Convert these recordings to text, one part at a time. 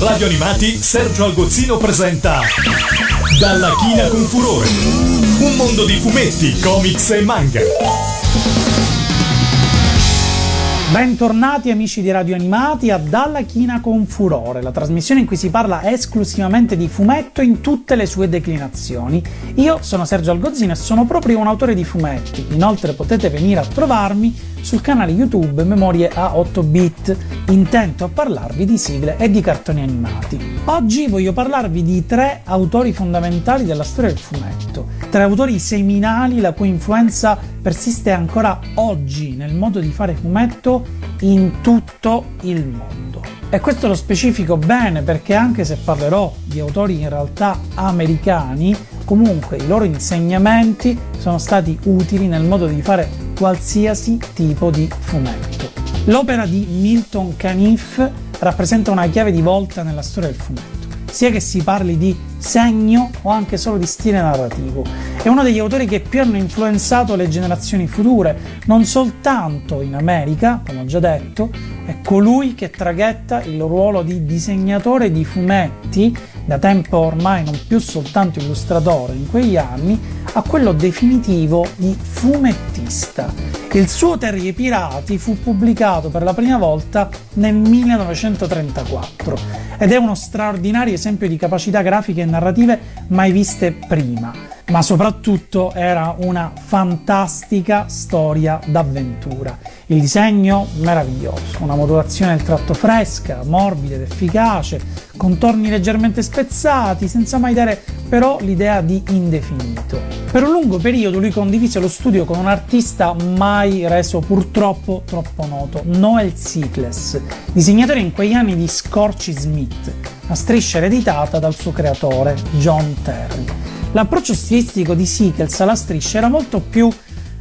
Radio Animati Sergio Algozzino presenta Dalla china con furore. Un mondo di fumetti, comics e manga. Bentornati amici di Radio Animati a Dalla China con Furore, la trasmissione in cui si parla esclusivamente di fumetto in tutte le sue declinazioni. Io sono Sergio Algozzino e sono proprio un autore di fumetti, inoltre potete venire a trovarmi sul canale YouTube Memorie a 8 bit, intento a parlarvi di sigle e di cartoni animati. Oggi voglio parlarvi di tre autori fondamentali della storia del fumetto, tre autori seminali la cui influenza persiste ancora oggi nel modo di fare fumetto in tutto il mondo. E questo lo specifico bene perché anche se parlerò di autori in realtà americani, comunque i loro insegnamenti sono stati utili nel modo di fare qualsiasi tipo di fumetto. L'opera di Milton Caniff rappresenta una chiave di volta nella storia del fumetto, sia che si parli di segno o anche solo di stile narrativo. È uno degli autori che più hanno influenzato le generazioni future, non soltanto in America, come ho già detto, è colui che traghetta il ruolo di disegnatore di fumetti, da tempo ormai non più soltanto illustratore in quegli anni, a quello definitivo di fumettista. Il suo Terry Pirati fu pubblicato per la prima volta nel 1934 ed è uno straordinario esempio di capacità grafiche e narrative mai viste prima, ma soprattutto era una fantastica storia d'avventura. Il disegno meraviglioso, una modulazione del tratto fresca, morbida ed efficace, contorni leggermente spezzati, senza mai dare però l'idea di indefinito. Per un lungo periodo lui condivise lo studio con un artista mai reso purtroppo troppo noto, Noel Sickles, disegnatore in quegli anni di Scorchy Smith, a striscia ereditata dal suo creatore, John Terry. L'approccio stilistico di Sickles alla striscia era molto più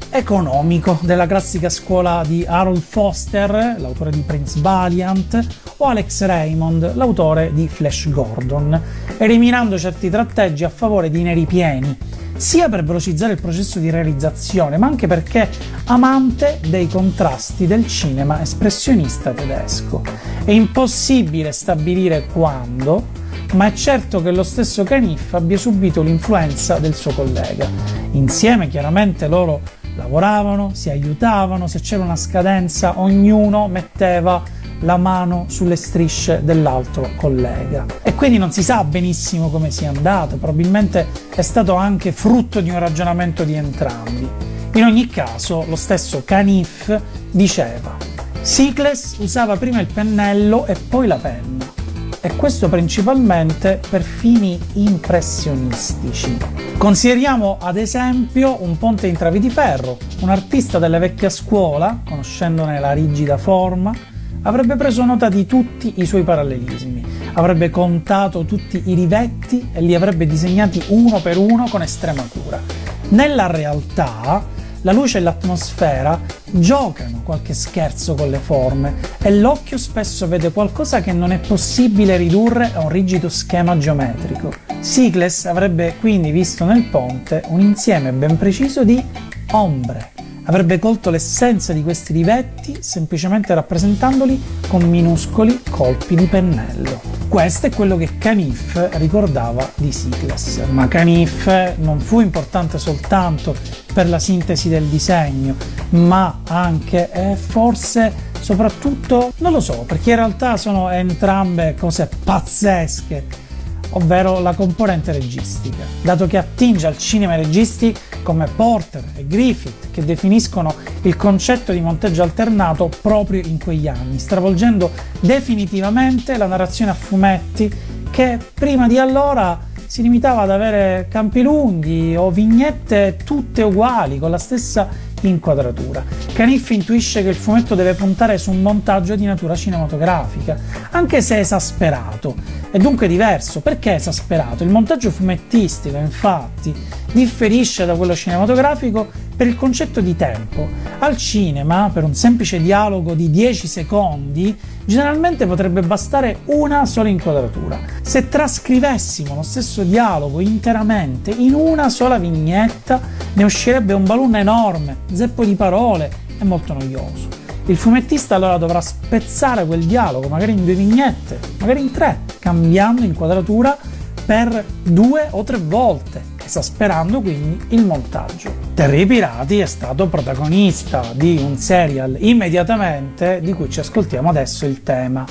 economico della classica scuola di Harold Foster, l'autore di Prince Valiant, o Alex Raymond, l'autore di Flash Gordon, eliminando certi tratteggi a favore di neri pieni, sia per velocizzare il processo di realizzazione, ma anche perché amante dei contrasti del cinema espressionista tedesco. È impossibile stabilire quando, ma è certo che lo stesso Caniff abbia subito l'influenza del suo collega. Insieme chiaramente loro lavoravano, si aiutavano, se c'era una scadenza ognuno metteva la mano sulle strisce dell'altro collega. E quindi non si sa benissimo come sia andato, probabilmente è stato anche frutto di un ragionamento di entrambi. In ogni caso, lo stesso Canif diceva: Sicles usava prima il pennello e poi la penna e questo principalmente per fini impressionistici. Consideriamo ad esempio un ponte in travi di ferro. Un artista della vecchia scuola, conoscendone la rigida forma, avrebbe preso nota di tutti i suoi parallelismi, avrebbe contato tutti i rivetti e li avrebbe disegnati uno per uno con estrema cura. Nella realtà, la luce e l'atmosfera giocano qualche scherzo con le forme e l'occhio spesso vede qualcosa che non è possibile ridurre a un rigido schema geometrico. Sigles avrebbe quindi visto nel ponte un insieme ben preciso di ombre. Avrebbe colto l'essenza di questi rivetti semplicemente rappresentandoli con minuscoli colpi di pennello. Questo è quello che Canif ricordava di Sigles, ma Canif non fu importante soltanto per la sintesi del disegno, ma anche e forse soprattutto, non lo so, perché in realtà sono entrambe cose pazzesche, ovvero la componente registica, dato che attinge al cinema registi come Porter e Griffith che definiscono il concetto di monteggio alternato proprio in quegli anni, stravolgendo definitivamente la narrazione a fumetti che prima di allora si limitava ad avere campi lunghi o vignette tutte uguali con la stessa inquadratura. Caniff intuisce che il fumetto deve puntare su un montaggio di natura cinematografica, anche se esasperato. È dunque diverso. Perché esasperato? Il montaggio fumettistico, infatti, differisce da quello cinematografico per il concetto di tempo. Al cinema, per un semplice dialogo di 10 secondi, generalmente potrebbe bastare una sola inquadratura. Se trascrivessimo lo stesso dialogo interamente in una sola vignetta, ne uscirebbe un balloon enorme, zeppo di parole e molto noioso. Il fumettista allora dovrà spezzare quel dialogo, magari in due vignette, magari in tre, cambiando inquadratura per due o tre volte, esasperando quindi il montaggio. Terry Pirati è stato protagonista di un serial immediatamente di cui ci ascoltiamo adesso il tema.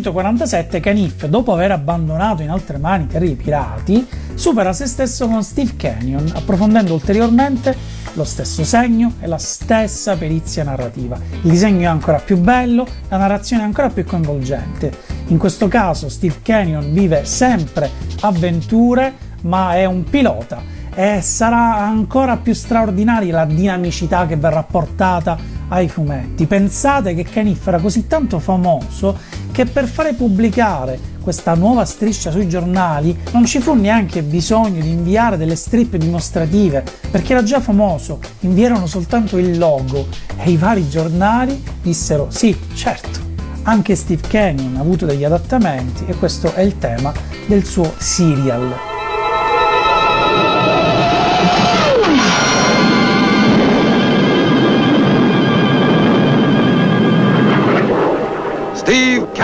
1947 Caniff, dopo aver abbandonato in altre mani Terry Pirati, supera se stesso con Steve Canyon, approfondendo ulteriormente lo stesso segno e la stessa perizia narrativa. Il disegno è ancora più bello, la narrazione è ancora più coinvolgente. In questo caso Steve Canyon vive sempre avventure, ma è un pilota e sarà ancora più straordinaria la dinamicità che verrà portata ai fumetti. Pensate che Caniff era così tanto famoso che per fare pubblicare questa nuova striscia sui giornali non ci fu neanche bisogno di inviare delle strip dimostrative perché era già famoso, inviarono soltanto il logo e i vari giornali dissero sì, certo. Anche Steve Canyon ha avuto degli adattamenti e questo è il tema del suo serial.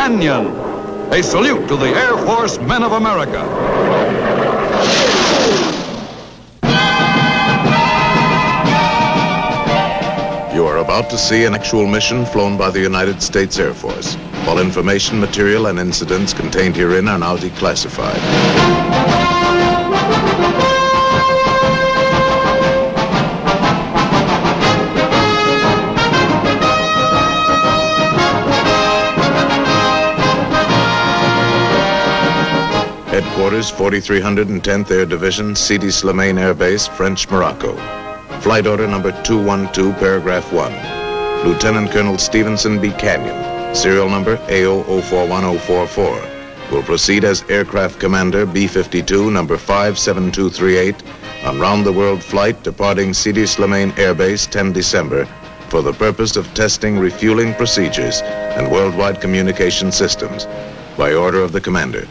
A salute to the Air Force men of America. You are about to see an actual mission flown by the United States Air Force. All information, material, and incidents contained herein are now declassified. Headquarters, 4310th Air Division, Sidi Slimane Air Base, French Morocco. Flight order number 212, paragraph 1. Lieutenant Colonel Stevenson B. Canyon, serial number A0041044, will proceed as aircraft commander B-52, number 57238, on round-the-world flight departing Sidi Slimane Air Base 10 December for the purpose of testing refueling procedures and worldwide communication systems by order of the commander.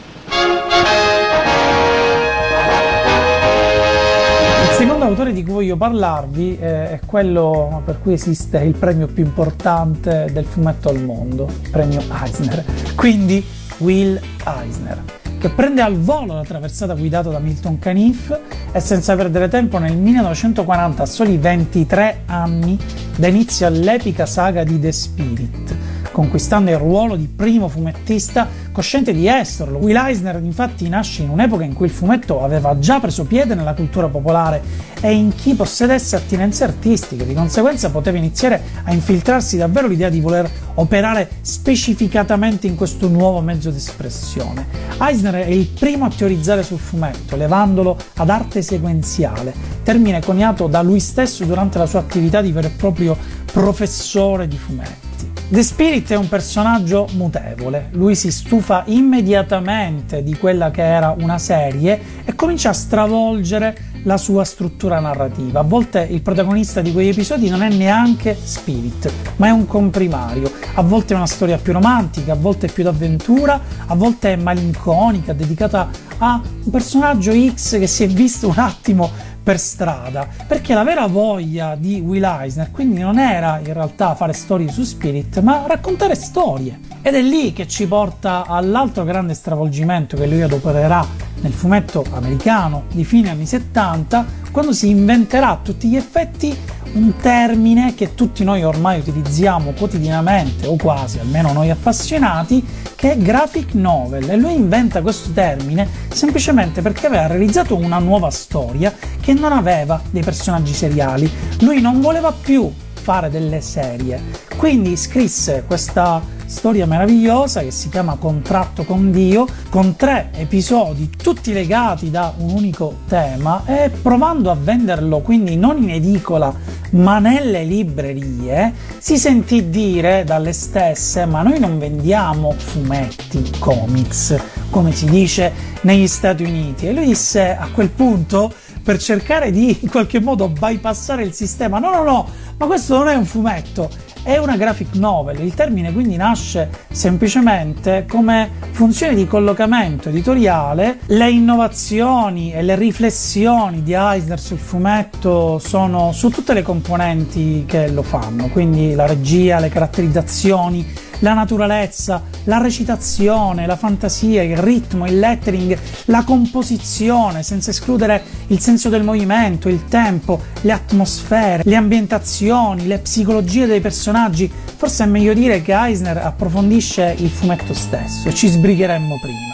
Secondo autore di cui voglio parlarvi eh, è quello per cui esiste il premio più importante del fumetto al mondo, il premio Eisner, quindi Will Eisner, che prende al volo la traversata guidata da Milton Caniff e senza perdere tempo nel 1940, a soli 23 anni, dà inizio all'epica saga di The Spirit, conquistando il ruolo di primo fumettista cosciente di esserlo. Will Eisner infatti nasce in un'epoca in cui il fumetto aveva già preso piede nella cultura popolare e in chi possedesse attinenze artistiche, di conseguenza poteva iniziare a infiltrarsi davvero l'idea di voler operare specificatamente in questo nuovo mezzo di espressione. Eisner è il primo a teorizzare sul fumetto, levandolo ad arte sequenziale, termine coniato da lui stesso durante la sua attività di vero e proprio professore di fumetti. The Spirit è un personaggio mutevole, lui si stufa immediatamente di quella che era una serie e comincia a stravolgere la sua struttura narrativa. A volte il protagonista di quegli episodi non è neanche Spirit, ma è un comprimario. A volte è una storia più romantica, a volte è più d'avventura, a volte è malinconica, dedicata a un personaggio X che si è visto un attimo per strada, perché la vera voglia di Will Eisner quindi non era in realtà fare storie su Spirit, ma raccontare storie. Ed è lì che ci porta all'altro grande stravolgimento che lui adopererà nel fumetto americano di fine anni 70, quando si inventerà a tutti gli effetti un termine che tutti noi ormai utilizziamo quotidianamente o quasi, almeno noi appassionati, che è graphic novel e lui inventa questo termine semplicemente perché aveva realizzato una nuova storia che non aveva dei personaggi seriali. Lui non voleva più fare delle serie, quindi scrisse questa storia meravigliosa che si chiama Contratto con Dio, con tre episodi tutti legati da un unico tema e provando a venderlo quindi non in edicola ma nelle librerie, si sentì dire dalle stesse ma noi non vendiamo fumetti, comics, come si dice negli Stati Uniti. E lui disse a quel punto per cercare di in qualche modo bypassare il sistema. No, no, no, ma questo non è un fumetto, è una graphic novel. Il termine quindi nasce semplicemente come funzione di collocamento editoriale. Le innovazioni e le riflessioni di Eisner sul fumetto sono su tutte le componenti che lo fanno, quindi la regia, le caratterizzazioni, la naturalezza, la recitazione, la fantasia, il ritmo, il lettering, la composizione, senza escludere il senso del movimento, il tempo, le atmosfere, le ambientazioni, le psicologie dei personaggi. Forse è meglio dire che Eisner approfondisce il fumetto stesso e ci sbrigheremmo prima.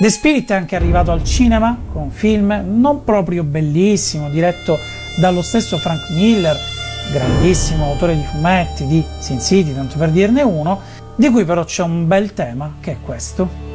The Spirit è anche arrivato al cinema con un film non proprio bellissimo, diretto dallo stesso Frank Miller, grandissimo autore di fumetti di Sin City, tanto per dirne uno, di cui però c'è un bel tema che è questo.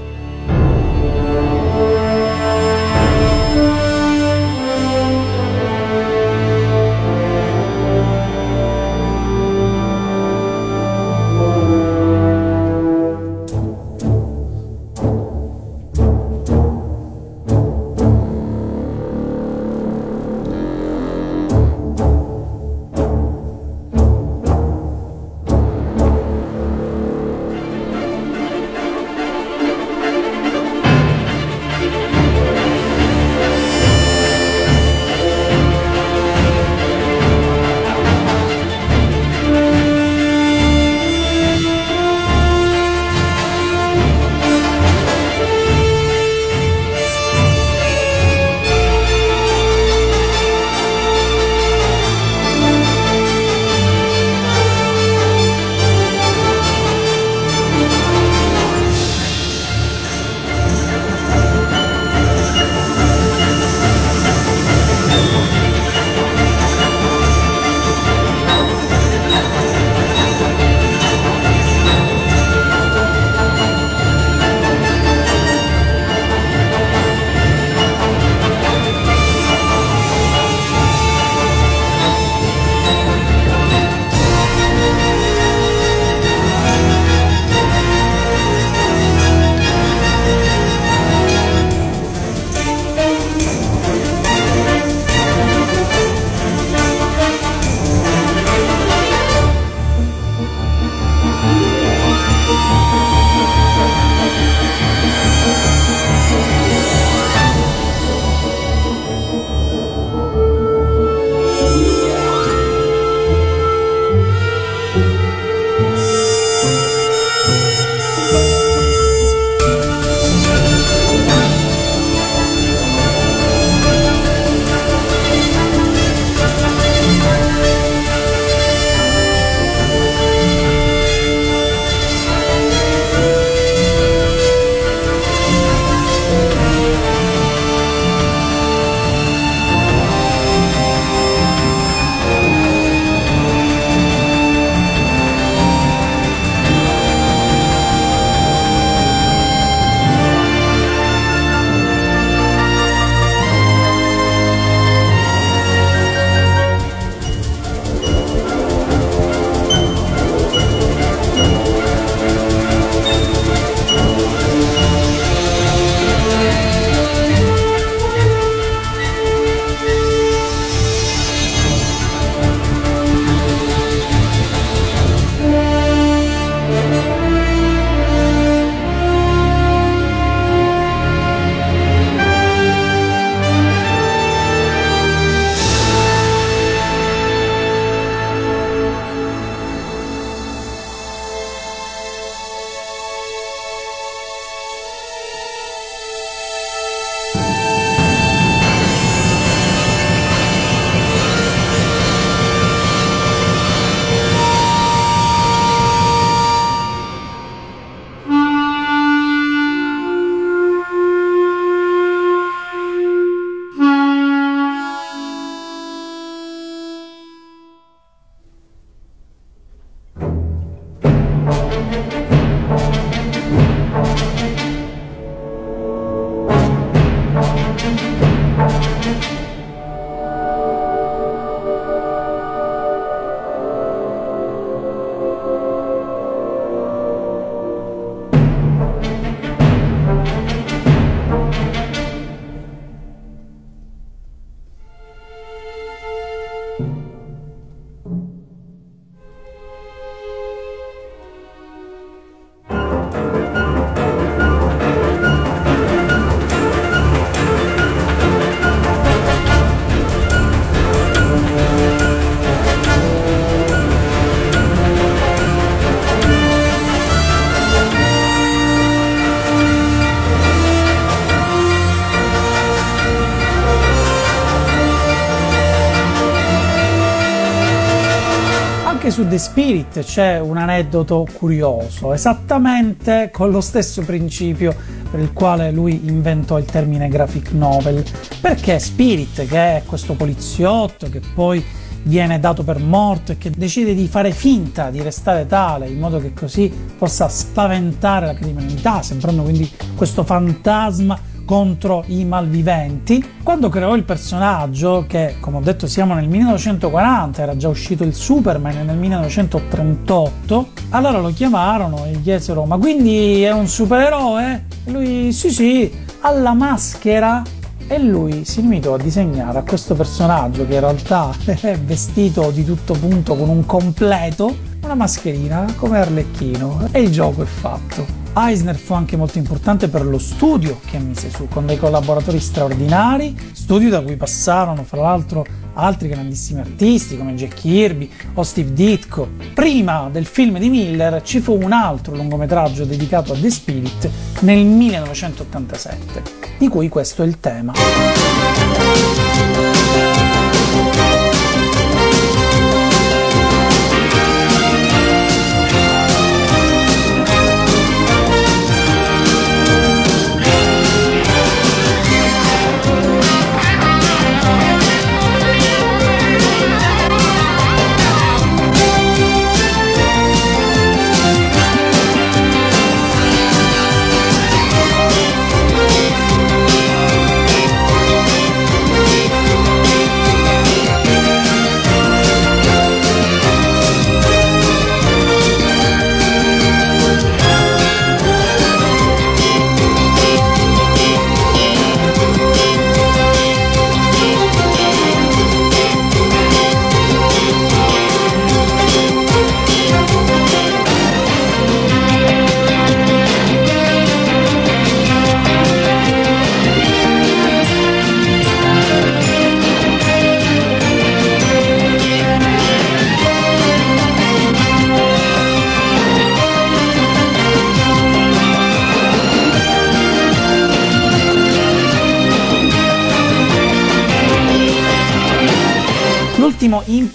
Su The Spirit c'è un aneddoto curioso, esattamente con lo stesso principio per il quale lui inventò il termine graphic novel, perché Spirit, che è questo poliziotto che poi viene dato per morto e che decide di fare finta di restare tale in modo che così possa spaventare la criminalità, sembrando quindi questo fantasma contro i malviventi. Quando creò il personaggio, che come ho detto siamo nel 1940, era già uscito il Superman nel 1938, allora lo chiamarono e gli chiesero: Ma quindi è un supereroe? E lui: Sì, sì, ha la maschera e lui si limitò a disegnare a questo personaggio che in realtà è vestito di tutto punto con un completo, una mascherina come Arlecchino e il gioco è fatto. Eisner fu anche molto importante per lo studio che mise su, con dei collaboratori straordinari, studio da cui passarono fra l'altro altri grandissimi artisti come Jack Kirby o Steve Ditko. Prima del film di Miller ci fu un altro lungometraggio dedicato a The Spirit nel 1987, di cui questo è il tema.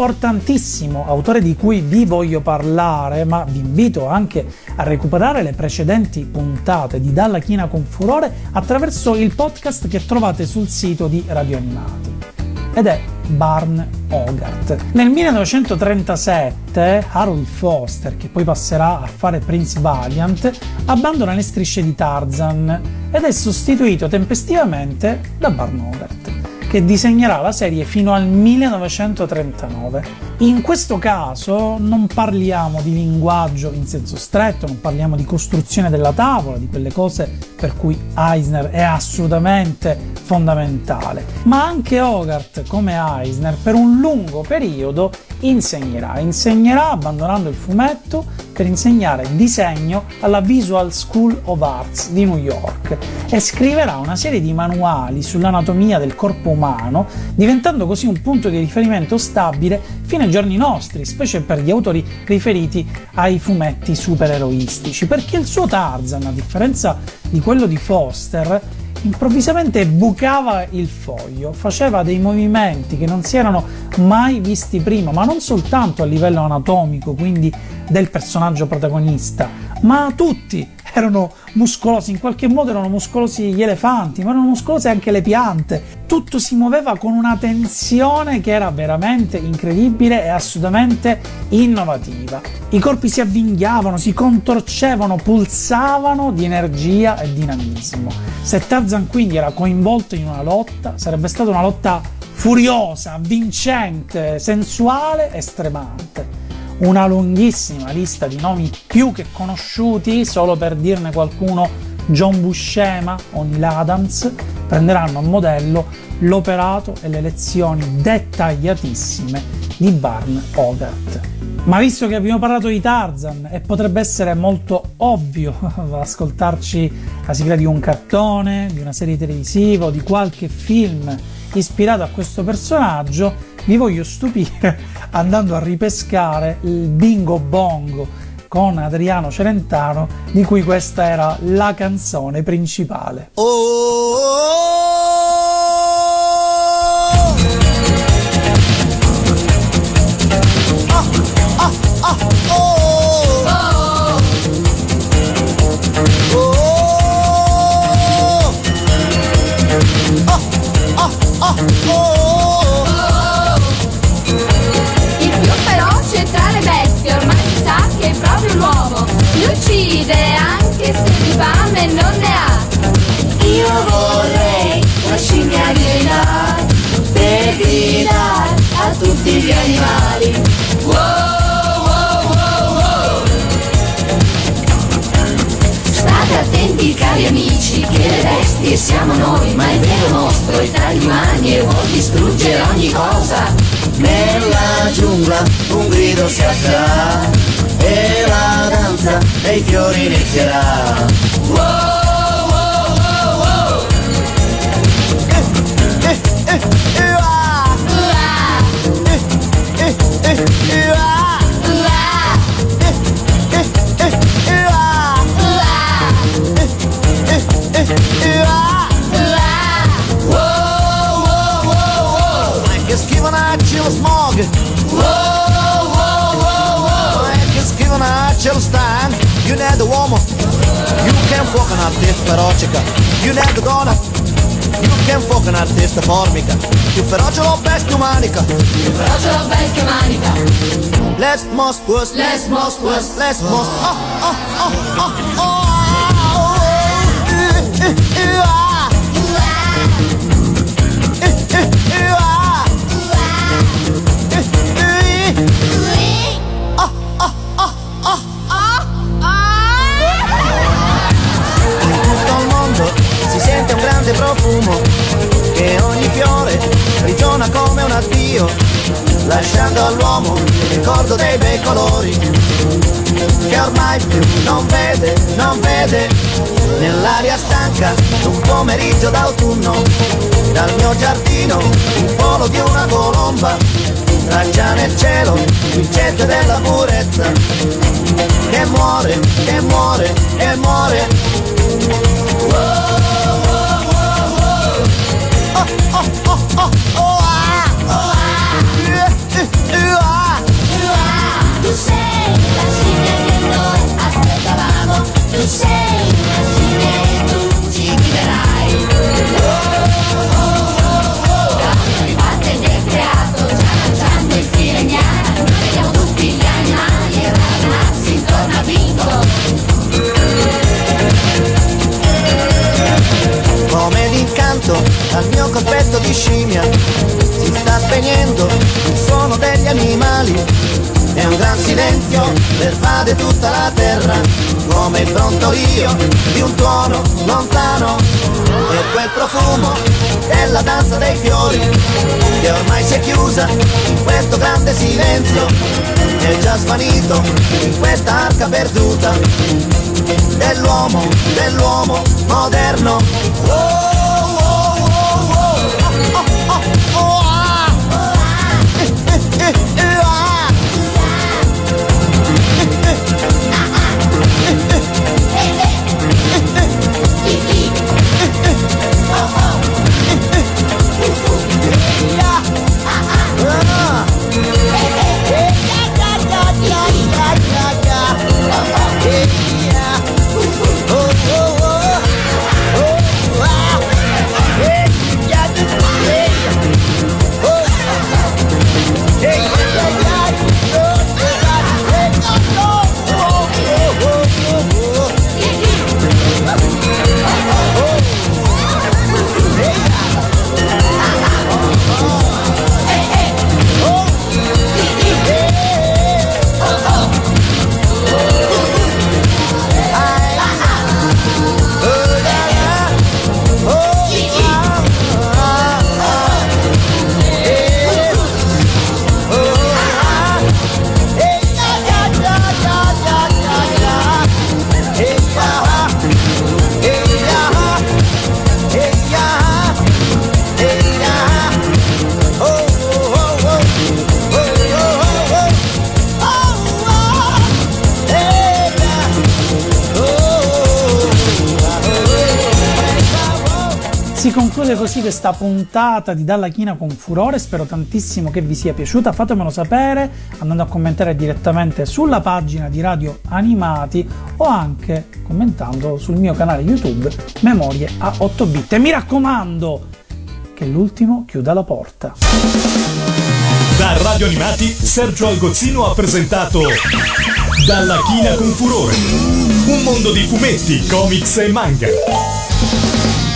Importantissimo autore di cui vi voglio parlare, ma vi invito anche a recuperare le precedenti puntate di Dalla China con Furore attraverso il podcast che trovate sul sito di Radio Animati. Ed è Barn Hogarth. Nel 1937 Harold Foster, che poi passerà a fare Prince Valiant, abbandona le strisce di Tarzan ed è sostituito tempestivamente da Barn Hogarth che disegnerà la serie fino al 1939. In questo caso non parliamo di linguaggio in senso stretto, non parliamo di costruzione della tavola, di quelle cose per cui Eisner è assolutamente fondamentale, ma anche Hogarth come Eisner per un lungo periodo insegnerà, insegnerà abbandonando il fumetto per insegnare disegno alla Visual School of Arts di New York e scriverà una serie di manuali sull'anatomia del corpo umano, diventando così un punto di riferimento stabile fino ai giorni nostri, specie per gli autori riferiti ai fumetti supereroistici, perché il suo Tarzan, a differenza di quello di Foster, improvvisamente bucava il foglio, faceva dei movimenti che non si erano mai visti prima, ma non soltanto a livello anatomico, quindi del personaggio protagonista, ma tutti erano muscolosi, in qualche modo erano muscolosi gli elefanti, ma erano muscolose anche le piante. Tutto si muoveva con una tensione che era veramente incredibile e assolutamente innovativa. I corpi si avvinghiavano, si contorcevano, pulsavano di energia e dinamismo. Se Tarzan quindi era coinvolto in una lotta, sarebbe stata una lotta furiosa, vincente, sensuale e stremante una lunghissima lista di nomi più che conosciuti, solo per dirne qualcuno, John Buscema o Neil Adams, prenderanno a modello l'operato e le lezioni dettagliatissime di Barn Hogarth. Ma visto che abbiamo parlato di Tarzan e potrebbe essere molto ovvio ascoltarci la sigla di un cartone, di una serie televisiva o di qualche film ispirato a questo personaggio, vi voglio stupire andando a ripescare il bingo bongo con Adriano Celentano, di cui questa era la canzone principale. Oh, oh, oh, bestie siamo noi, ma il vero mostro è tra gli umani e vuol distruggere ogni cosa. Nella giungla un grido si alzerà e la danza dei fiori inizierà. Wow, Mike is giving out chills mug. Whoa, whoa, whoa, whoa. Mike is giving out chills time. You need the warmer. You can fucking out this ferochica. You need the donor. You can fucking out this the formica. You feroce lo best umanica. You feroce lo best umanica. Less most worse. Less most worse. Less most. Oh, oh, oh, oh, oh. Profumo che ogni fiore prigiona come un addio, lasciando all'uomo il ricordo dei bei colori che ormai più non vede, non vede. Nell'aria stanca d'un pomeriggio d'autunno dal mio giardino il volo di una colomba traccia nel cielo il jet della purezza. Che muore, che muore, che muore. Oh, dal mio cospetto di scimmia si sta spegnendo il suono degli animali. È un gran silenzio pervade tutta la terra come il brontolio di un tuono lontano e quel profumo della danza dei fiori che ormai si è chiusa in questo grande silenzio è già svanito in questa arca perduta dell'uomo, dell'uomo moderno. Oh, conclude così questa puntata di Dalla China con Furore, spero tantissimo che vi sia piaciuta, fatemelo sapere andando a commentare direttamente sulla pagina di Radio Animati o anche commentando sul mio canale YouTube Memorie a 8 bit. E mi raccomando che l'ultimo chiuda la porta. Da Radio Animati, Sergio Algozzino ha presentato Dalla China con Furore. Un mondo di fumetti, comics e manga.